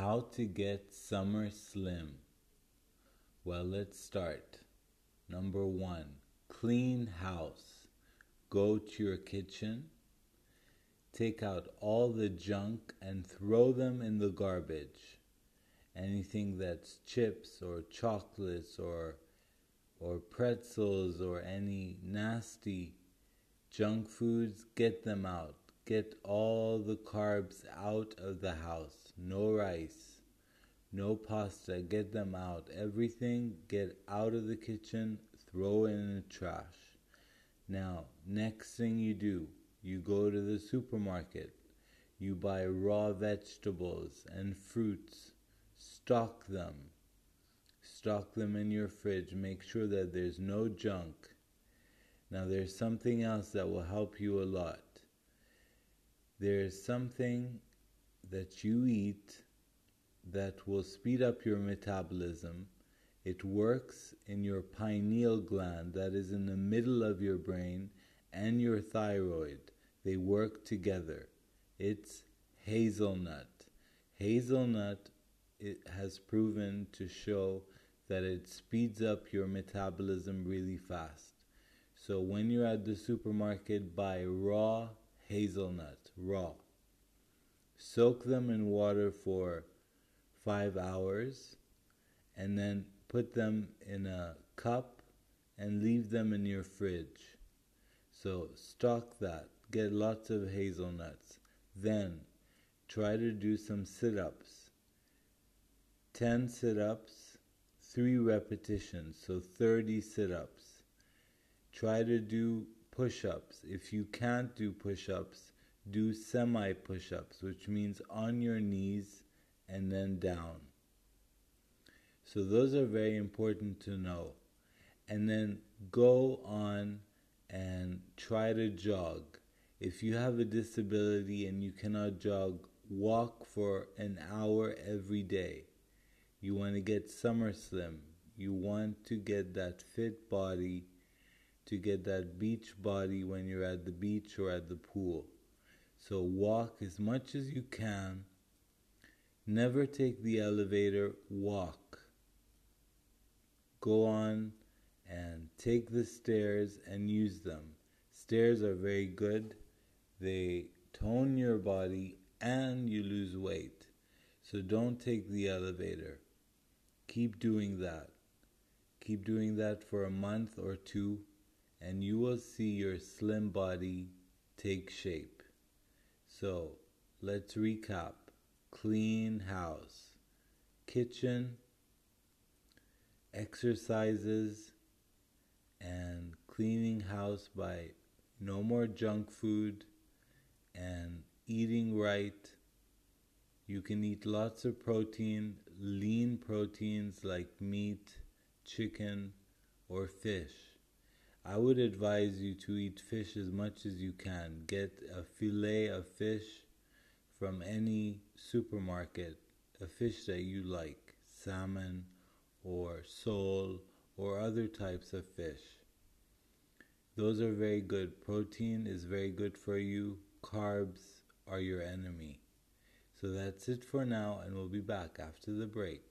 How to get summer slim. Well, let's start. Number one, clean house. Go to your kitchen, take out all the junk and throw them in the garbage. Anything that's chips or chocolates or or pretzels or any nasty junk foods, get them out. Get all the carbs out of the house. No rice, no pasta. Get them out. Everything get out of the kitchen, throw in the trash. Now, next thing you do, you go to the supermarket. You buy raw vegetables and fruits. Stock them. Stock them in your fridge. Make sure that there's no junk. Now, there's something else that will help you a lot there's something that you eat that will speed up your metabolism. It works in your pineal gland, that is in the middle of your brain, and your thyroid. They work together. It's hazelnut. Hazelnut it has proven to show that it speeds up your metabolism really fast. So when you're at the supermarket, buy raw hazelnut raw. Soak them in water for five hours and then put them in a cup and leave them in your fridge. So stock that. Get lots of hazelnuts. Then try to do some sit ups. 10 sit ups, 3 repetitions, so 30 sit ups. Try to do push ups. If you can't do push ups, do semi push ups, which means on your knees and then down. So, those are very important to know. And then go on and try to jog. If you have a disability and you cannot jog, walk for an hour every day. You want to get summer slim. You want to get that fit body to get that beach body when you're at the beach or at the pool. So walk as much as you can. Never take the elevator, walk. Go on and take the stairs and use them. Stairs are very good. They tone your body and you lose weight. So don't take the elevator. Keep doing that. Keep doing that for a month or two and you will see your slim body take shape. So let's recap clean house, kitchen, exercises, and cleaning house by no more junk food and eating right. You can eat lots of protein, lean proteins like meat, chicken, or fish. I would advise you to eat fish as much as you can. Get a fillet of fish from any supermarket, a fish that you like, salmon or sole or other types of fish. Those are very good. Protein is very good for you. Carbs are your enemy. So that's it for now, and we'll be back after the break.